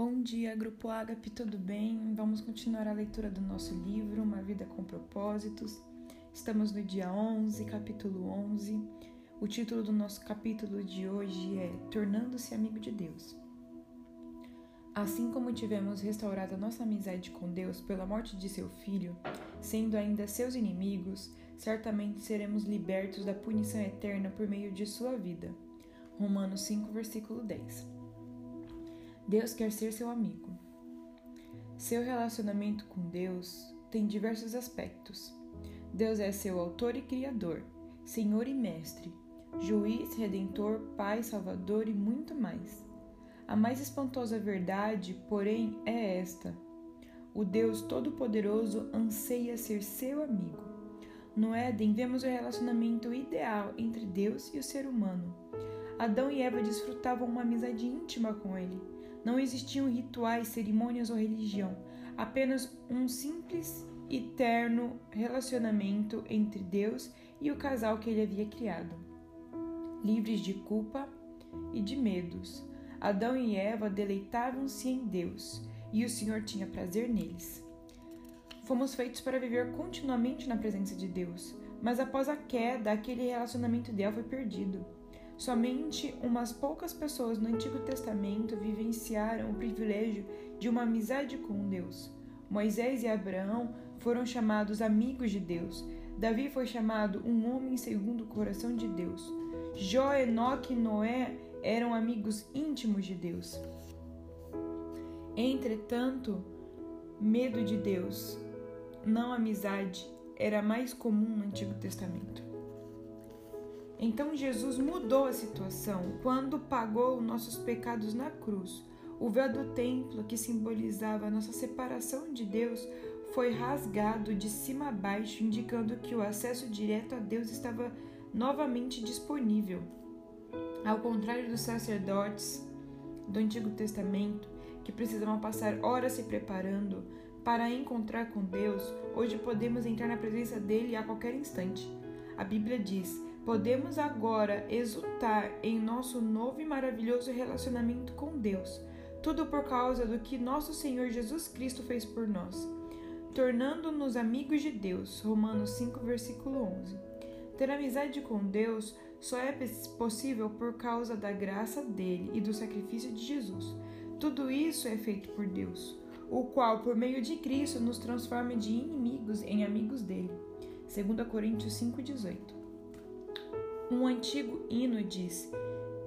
Bom dia, Grupo Agape, tudo bem? Vamos continuar a leitura do nosso livro, Uma Vida com Propósitos. Estamos no dia 11, capítulo 11. O título do nosso capítulo de hoje é Tornando-se Amigo de Deus. Assim como tivemos restaurado a nossa amizade com Deus pela morte de seu filho, sendo ainda seus inimigos, certamente seremos libertos da punição eterna por meio de sua vida. Romanos 5, versículo 10. Deus quer ser seu amigo. Seu relacionamento com Deus tem diversos aspectos. Deus é seu autor e criador, Senhor e mestre, juiz, redentor, pai, salvador e muito mais. A mais espantosa verdade, porém, é esta: o Deus Todo-Poderoso anseia ser seu amigo. No Éden, vemos o relacionamento ideal entre Deus e o ser humano. Adão e Eva desfrutavam uma amizade íntima com ele não existiam rituais, cerimônias ou religião, apenas um simples e terno relacionamento entre Deus e o casal que ele havia criado. Livres de culpa e de medos, Adão e Eva deleitavam-se em Deus e o Senhor tinha prazer neles. Fomos feitos para viver continuamente na presença de Deus, mas após a queda, aquele relacionamento ideal foi perdido. Somente umas poucas pessoas no Antigo Testamento vivenciaram o privilégio de uma amizade com Deus. Moisés e Abraão foram chamados amigos de Deus. Davi foi chamado um homem segundo o coração de Deus. Jó, Enoque e Noé eram amigos íntimos de Deus. Entretanto, medo de Deus, não amizade, era mais comum no Antigo Testamento. Então Jesus mudou a situação quando pagou nossos pecados na cruz. O véu do templo, que simbolizava a nossa separação de Deus, foi rasgado de cima a baixo, indicando que o acesso direto a Deus estava novamente disponível. Ao contrário dos sacerdotes do Antigo Testamento, que precisavam passar horas se preparando para encontrar com Deus, hoje podemos entrar na presença dele a qualquer instante. A Bíblia diz: Podemos agora exultar em nosso novo e maravilhoso relacionamento com Deus, tudo por causa do que nosso Senhor Jesus Cristo fez por nós, tornando-nos amigos de Deus. Romanos 5, versículo 11. Ter amizade com Deus só é possível por causa da graça dele e do sacrifício de Jesus. Tudo isso é feito por Deus, o qual, por meio de Cristo, nos transforma de inimigos em amigos dele. 2 Coríntios 5,18 um antigo hino diz: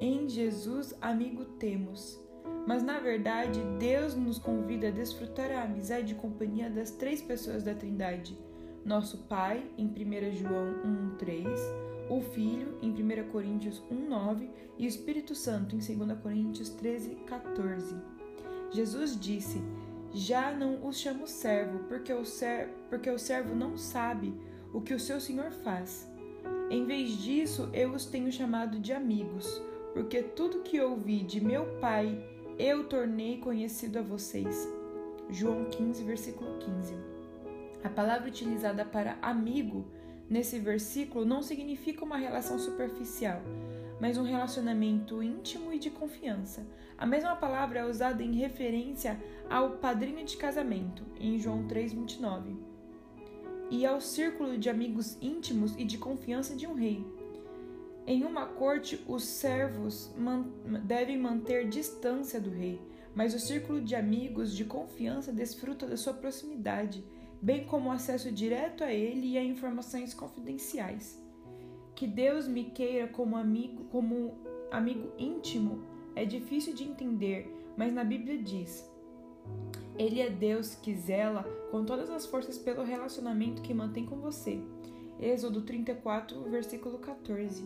Em Jesus amigo temos. Mas na verdade, Deus nos convida a desfrutar a amizade e companhia das três pessoas da Trindade: nosso Pai, em 1 João 1:3, o Filho, em 1 Coríntios 1:9 e o Espírito Santo, em 2 Coríntios 13:14. Jesus disse: Já não os chamo servo, porque o, ser, porque o servo não sabe o que o seu Senhor faz em vez disso, eu os tenho chamado de amigos, porque tudo que ouvi de meu Pai eu tornei conhecido a vocês. João 15, versículo 15. A palavra utilizada para amigo nesse versículo não significa uma relação superficial, mas um relacionamento íntimo e de confiança. A mesma palavra é usada em referência ao padrinho de casamento, em João 3:29 e ao círculo de amigos íntimos e de confiança de um rei. Em uma corte, os servos devem manter distância do rei, mas o círculo de amigos de confiança desfruta da sua proximidade, bem como acesso direto a ele e a informações confidenciais. Que Deus me queira como amigo, como amigo íntimo, é difícil de entender, mas na Bíblia diz: ele é Deus que zela com todas as forças pelo relacionamento que mantém com você. Êxodo 34, versículo 14.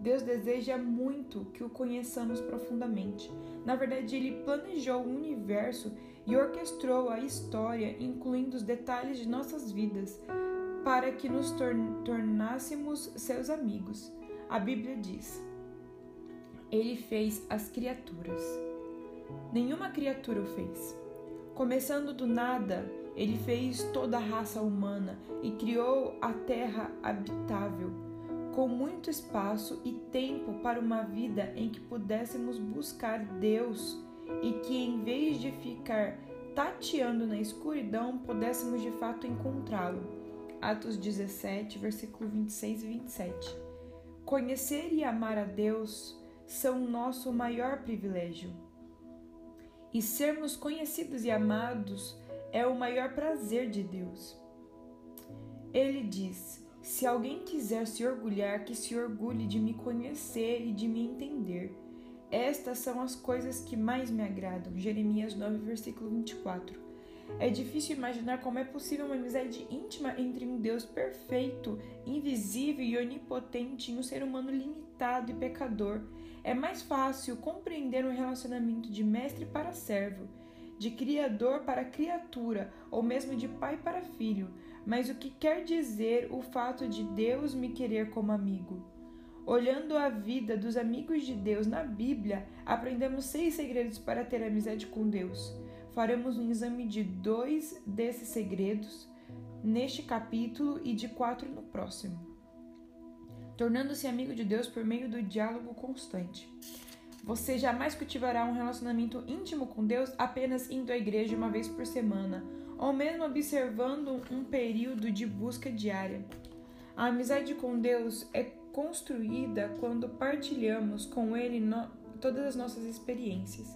Deus deseja muito que o conheçamos profundamente. Na verdade, ele planejou o universo e orquestrou a história, incluindo os detalhes de nossas vidas, para que nos tornássemos seus amigos. A Bíblia diz: Ele fez as criaturas. Nenhuma criatura o fez. Começando do nada, ele fez toda a raça humana e criou a terra habitável, com muito espaço e tempo para uma vida em que pudéssemos buscar Deus e que em vez de ficar tateando na escuridão, pudéssemos de fato encontrá-lo. Atos 17, versículo 26 e 27. Conhecer e amar a Deus são nosso maior privilégio. E sermos conhecidos e amados é o maior prazer de Deus. Ele diz: Se alguém quiser se orgulhar, que se orgulhe de me conhecer e de me entender. Estas são as coisas que mais me agradam. Jeremias 9, versículo 24. É difícil imaginar como é possível uma amizade íntima entre um Deus perfeito, invisível e onipotente e um ser humano limitado e pecador. É mais fácil compreender um relacionamento de mestre para servo, de criador para criatura, ou mesmo de pai para filho. Mas o que quer dizer o fato de Deus me querer como amigo? Olhando a vida dos amigos de Deus na Bíblia, aprendemos seis segredos para ter amizade com Deus. Faremos um exame de dois desses segredos neste capítulo e de quatro no próximo. Tornando-se amigo de Deus por meio do diálogo constante. Você jamais cultivará um relacionamento íntimo com Deus apenas indo à igreja uma vez por semana, ou mesmo observando um período de busca diária. A amizade com Deus é construída quando partilhamos com Ele no, todas as nossas experiências.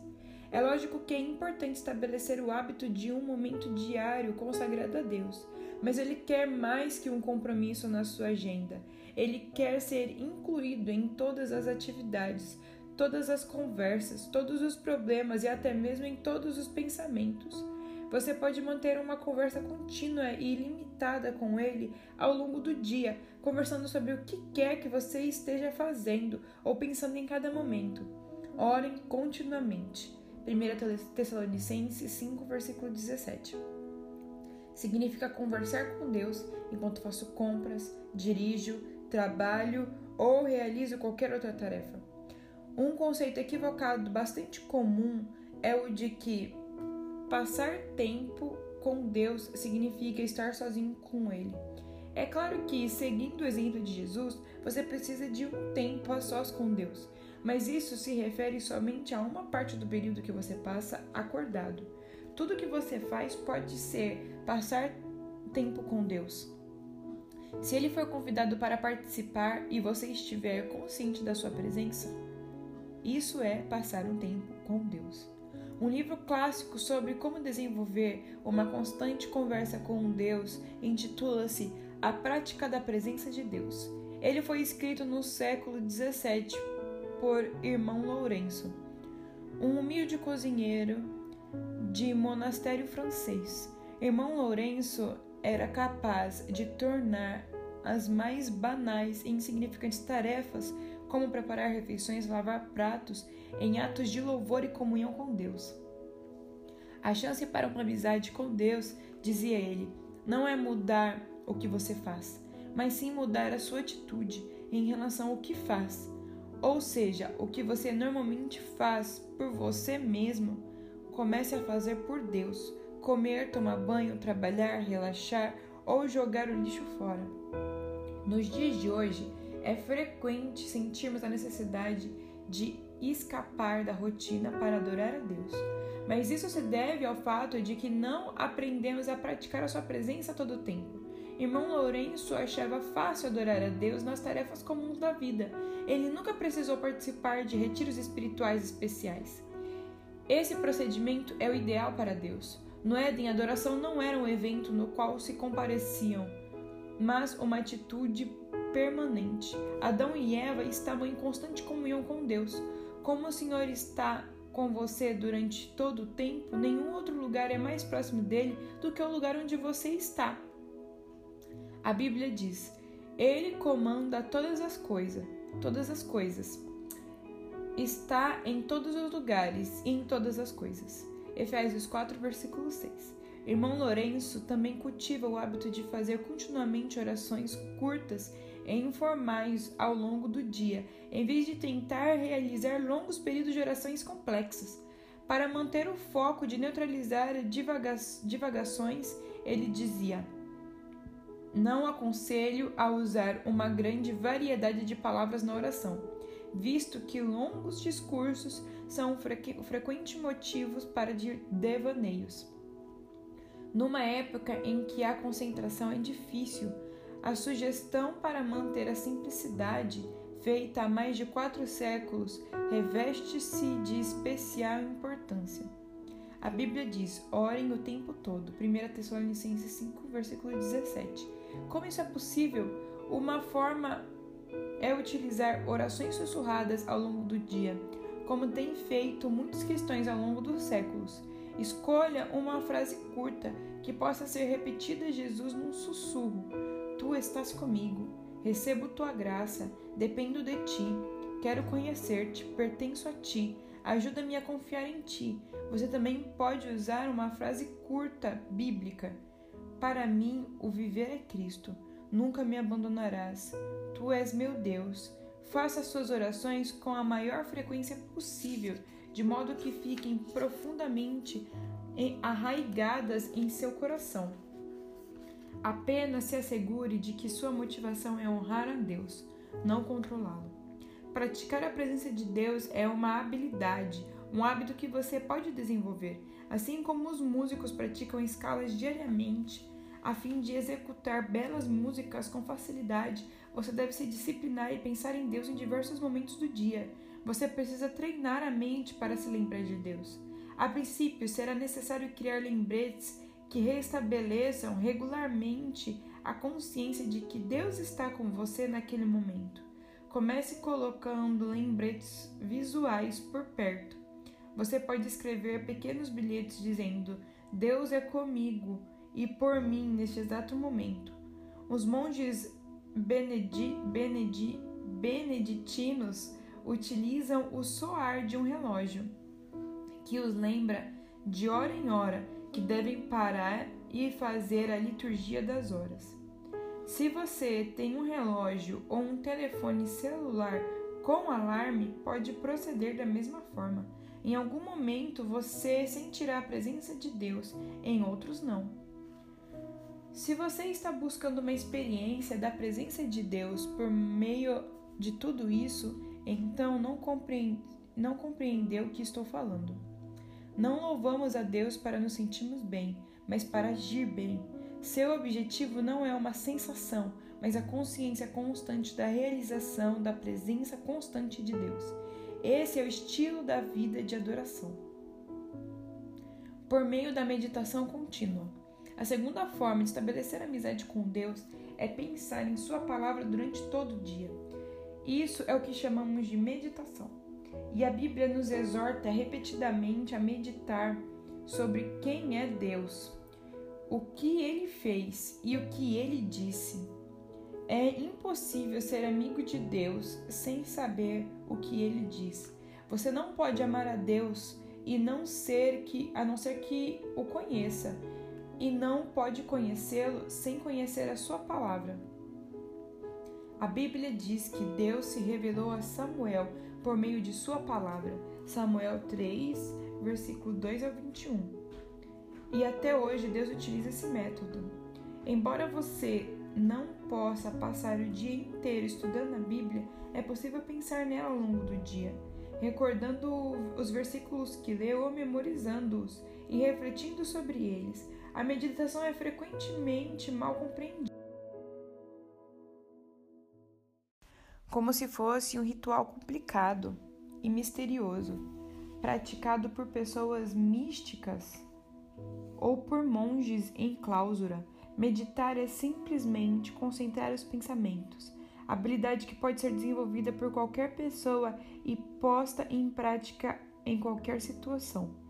É lógico que é importante estabelecer o hábito de um momento diário consagrado a Deus, mas Ele quer mais que um compromisso na sua agenda. Ele quer ser incluído em todas as atividades, todas as conversas, todos os problemas e até mesmo em todos os pensamentos. Você pode manter uma conversa contínua e ilimitada com ele ao longo do dia, conversando sobre o que quer que você esteja fazendo ou pensando em cada momento. Orem continuamente. 1 Tessalonicenses 5, versículo 17. Significa conversar com Deus enquanto faço compras, dirijo, trabalho ou realizo qualquer outra tarefa. Um conceito equivocado bastante comum é o de que passar tempo com Deus significa estar sozinho com Ele. É claro que, seguindo o exemplo de Jesus, você precisa de um tempo a sós com Deus mas isso se refere somente a uma parte do período que você passa acordado. Tudo que você faz pode ser passar tempo com Deus. Se ele for convidado para participar e você estiver consciente da sua presença, isso é passar um tempo com Deus. Um livro clássico sobre como desenvolver uma constante conversa com Deus intitula-se A Prática da Presença de Deus. Ele foi escrito no século 17 por irmão Lourenço, um humilde cozinheiro de monastério francês. Irmão Lourenço era capaz de tornar as mais banais e insignificantes tarefas, como preparar refeições lavar pratos, em atos de louvor e comunhão com Deus. A chance para uma amizade com Deus, dizia ele, não é mudar o que você faz, mas sim mudar a sua atitude em relação ao que faz. Ou seja, o que você normalmente faz por você mesmo, comece a fazer por Deus. Comer, tomar banho, trabalhar, relaxar ou jogar o lixo fora. Nos dias de hoje, é frequente sentirmos a necessidade de escapar da rotina para adorar a Deus. Mas isso se deve ao fato de que não aprendemos a praticar a sua presença todo o tempo. Irmão Lourenço achava fácil adorar a Deus nas tarefas comuns da vida. Ele nunca precisou participar de retiros espirituais especiais. Esse procedimento é o ideal para Deus. No Éden, a adoração não era um evento no qual se compareciam, mas uma atitude permanente. Adão e Eva estavam em constante comunhão com Deus. Como o Senhor está com você durante todo o tempo, nenhum outro lugar é mais próximo dele do que o lugar onde você está. A Bíblia diz: Ele comanda todas as coisas, todas as coisas. Está em todos os lugares e em todas as coisas. Efésios 4, versículo 6. Irmão Lourenço também cultiva o hábito de fazer continuamente orações curtas e informais ao longo do dia, em vez de tentar realizar longos períodos de orações complexas. Para manter o foco de neutralizar divaga divagações, ele dizia: não aconselho a usar uma grande variedade de palavras na oração, visto que longos discursos são frequentes motivos para devaneios. Numa época em que a concentração é difícil, a sugestão para manter a simplicidade, feita há mais de quatro séculos, reveste-se de especial importância. A Bíblia diz: orem o tempo todo. 1 Tessalonicenses 5, versículo 17. Como isso é possível? Uma forma é utilizar orações sussurradas ao longo do dia, como tem feito muitos cristãos ao longo dos séculos. Escolha uma frase curta que possa ser repetida a Jesus num sussurro. Tu estás comigo, recebo tua graça, dependo de ti, quero conhecer-te, pertenço a ti, ajuda-me a confiar em ti. Você também pode usar uma frase curta bíblica. Para mim, o viver é Cristo. Nunca me abandonarás. Tu és meu Deus. Faça suas orações com a maior frequência possível, de modo que fiquem profundamente arraigadas em seu coração. Apenas se assegure de que sua motivação é honrar a Deus, não controlá-lo. Praticar a presença de Deus é uma habilidade, um hábito que você pode desenvolver, assim como os músicos praticam escalas diariamente a fim de executar belas músicas com facilidade, você deve se disciplinar e pensar em Deus em diversos momentos do dia. Você precisa treinar a mente para se lembrar de Deus. A princípio, será necessário criar lembretes que restabeleçam regularmente a consciência de que Deus está com você naquele momento. Comece colocando lembretes visuais por perto. Você pode escrever pequenos bilhetes dizendo: Deus é comigo e por mim neste exato momento. Os monges benedi, benedi, beneditinos utilizam o soar de um relógio, que os lembra de hora em hora que devem parar e fazer a liturgia das horas. Se você tem um relógio ou um telefone celular com alarme, pode proceder da mesma forma. Em algum momento você sentirá a presença de Deus, em outros não. Se você está buscando uma experiência da presença de Deus por meio de tudo isso, então não, compreende, não compreendeu o que estou falando. Não louvamos a Deus para nos sentirmos bem, mas para agir bem. Seu objetivo não é uma sensação, mas a consciência constante da realização da presença constante de Deus. Esse é o estilo da vida de adoração. Por meio da meditação contínua. A segunda forma de estabelecer amizade com Deus é pensar em Sua palavra durante todo o dia. Isso é o que chamamos de meditação. E a Bíblia nos exorta repetidamente a meditar sobre quem é Deus, o que ele fez e o que ele disse. É impossível ser amigo de Deus sem saber o que ele diz. Você não pode amar a Deus e não ser que a não ser que o conheça e não pode conhecê-lo sem conhecer a sua palavra. A Bíblia diz que Deus se revelou a Samuel por meio de sua palavra. Samuel 3, versículo 2 ao 21. E até hoje Deus utiliza esse método. Embora você não possa passar o dia inteiro estudando a Bíblia, é possível pensar nela ao longo do dia, recordando os versículos que leu ou memorizando-os e refletindo sobre eles. A meditação é frequentemente mal compreendida. Como se fosse um ritual complicado e misterioso, praticado por pessoas místicas ou por monges em clausura. Meditar é simplesmente concentrar os pensamentos, habilidade que pode ser desenvolvida por qualquer pessoa e posta em prática em qualquer situação.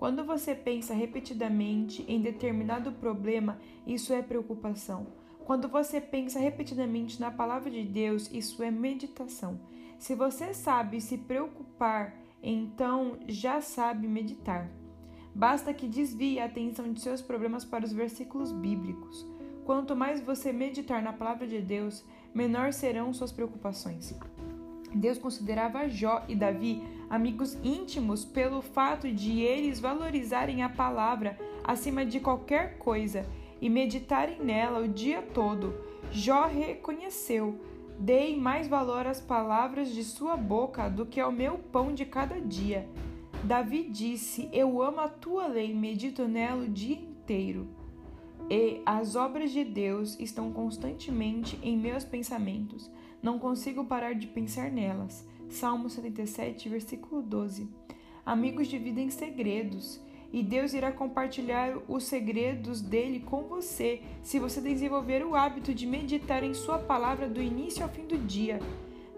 Quando você pensa repetidamente em determinado problema, isso é preocupação. Quando você pensa repetidamente na palavra de Deus, isso é meditação. Se você sabe se preocupar, então já sabe meditar. Basta que desvie a atenção de seus problemas para os versículos bíblicos. Quanto mais você meditar na palavra de Deus, menor serão suas preocupações. Deus considerava Jó e Davi amigos íntimos pelo fato de eles valorizarem a palavra acima de qualquer coisa e meditarem nela o dia todo. Jó reconheceu: Dei mais valor às palavras de sua boca do que ao meu pão de cada dia. Davi disse: Eu amo a tua lei, medito nela o dia inteiro. E as obras de Deus estão constantemente em meus pensamentos. Não consigo parar de pensar nelas. Salmo 77, versículo 12. Amigos dividem segredos e Deus irá compartilhar os segredos dele com você se você desenvolver o hábito de meditar em Sua palavra do início ao fim do dia.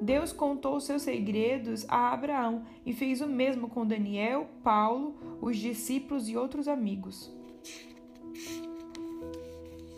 Deus contou seus segredos a Abraão e fez o mesmo com Daniel, Paulo, os discípulos e outros amigos.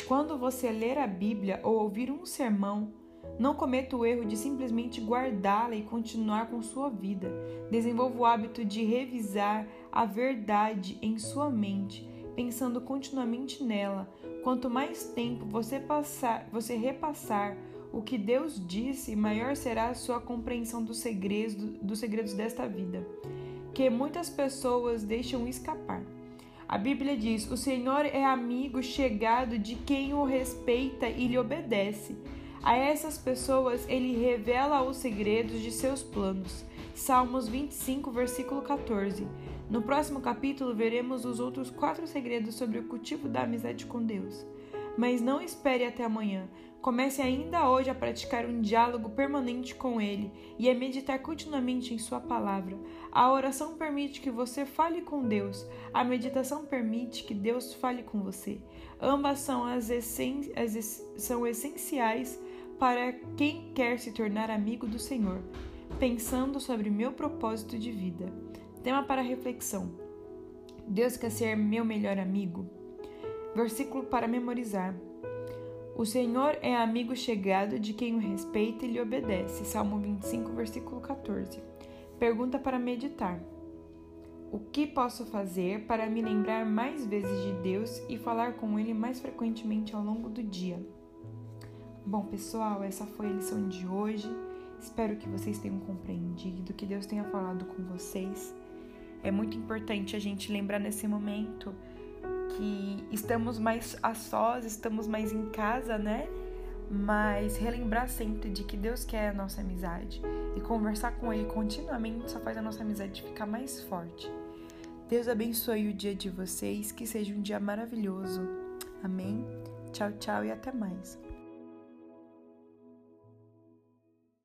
Quando você ler a Bíblia ou ouvir um sermão, não cometa o erro de simplesmente guardá-la e continuar com sua vida. Desenvolva o hábito de revisar a verdade em sua mente, pensando continuamente nela. Quanto mais tempo você passar, você repassar o que Deus disse, maior será a sua compreensão dos segredos, dos segredos desta vida, que muitas pessoas deixam escapar. A Bíblia diz: O Senhor é amigo chegado de quem o respeita e lhe obedece. A essas pessoas ele revela os segredos de seus planos. Salmos 25, versículo 14. No próximo capítulo veremos os outros quatro segredos sobre o cultivo da amizade com Deus. Mas não espere até amanhã. Comece ainda hoje a praticar um diálogo permanente com Ele e a meditar continuamente em Sua palavra. A oração permite que você fale com Deus, a meditação permite que Deus fale com você. Ambas são, as essen as são essenciais para quem quer se tornar amigo do Senhor, pensando sobre meu propósito de vida. Tema para reflexão: Deus quer ser meu melhor amigo? Versículo para memorizar. O Senhor é amigo chegado de quem o respeita e lhe obedece. Salmo 25, versículo 14. Pergunta para meditar. O que posso fazer para me lembrar mais vezes de Deus e falar com Ele mais frequentemente ao longo do dia? Bom, pessoal, essa foi a lição de hoje. Espero que vocês tenham compreendido, que Deus tenha falado com vocês. É muito importante a gente lembrar nesse momento que estamos mais a sós, estamos mais em casa, né? Mas relembrar sempre de que Deus quer a nossa amizade e conversar com Ele continuamente só faz a nossa amizade ficar mais forte. Deus abençoe o dia de vocês, que seja um dia maravilhoso. Amém? Tchau, tchau e até mais.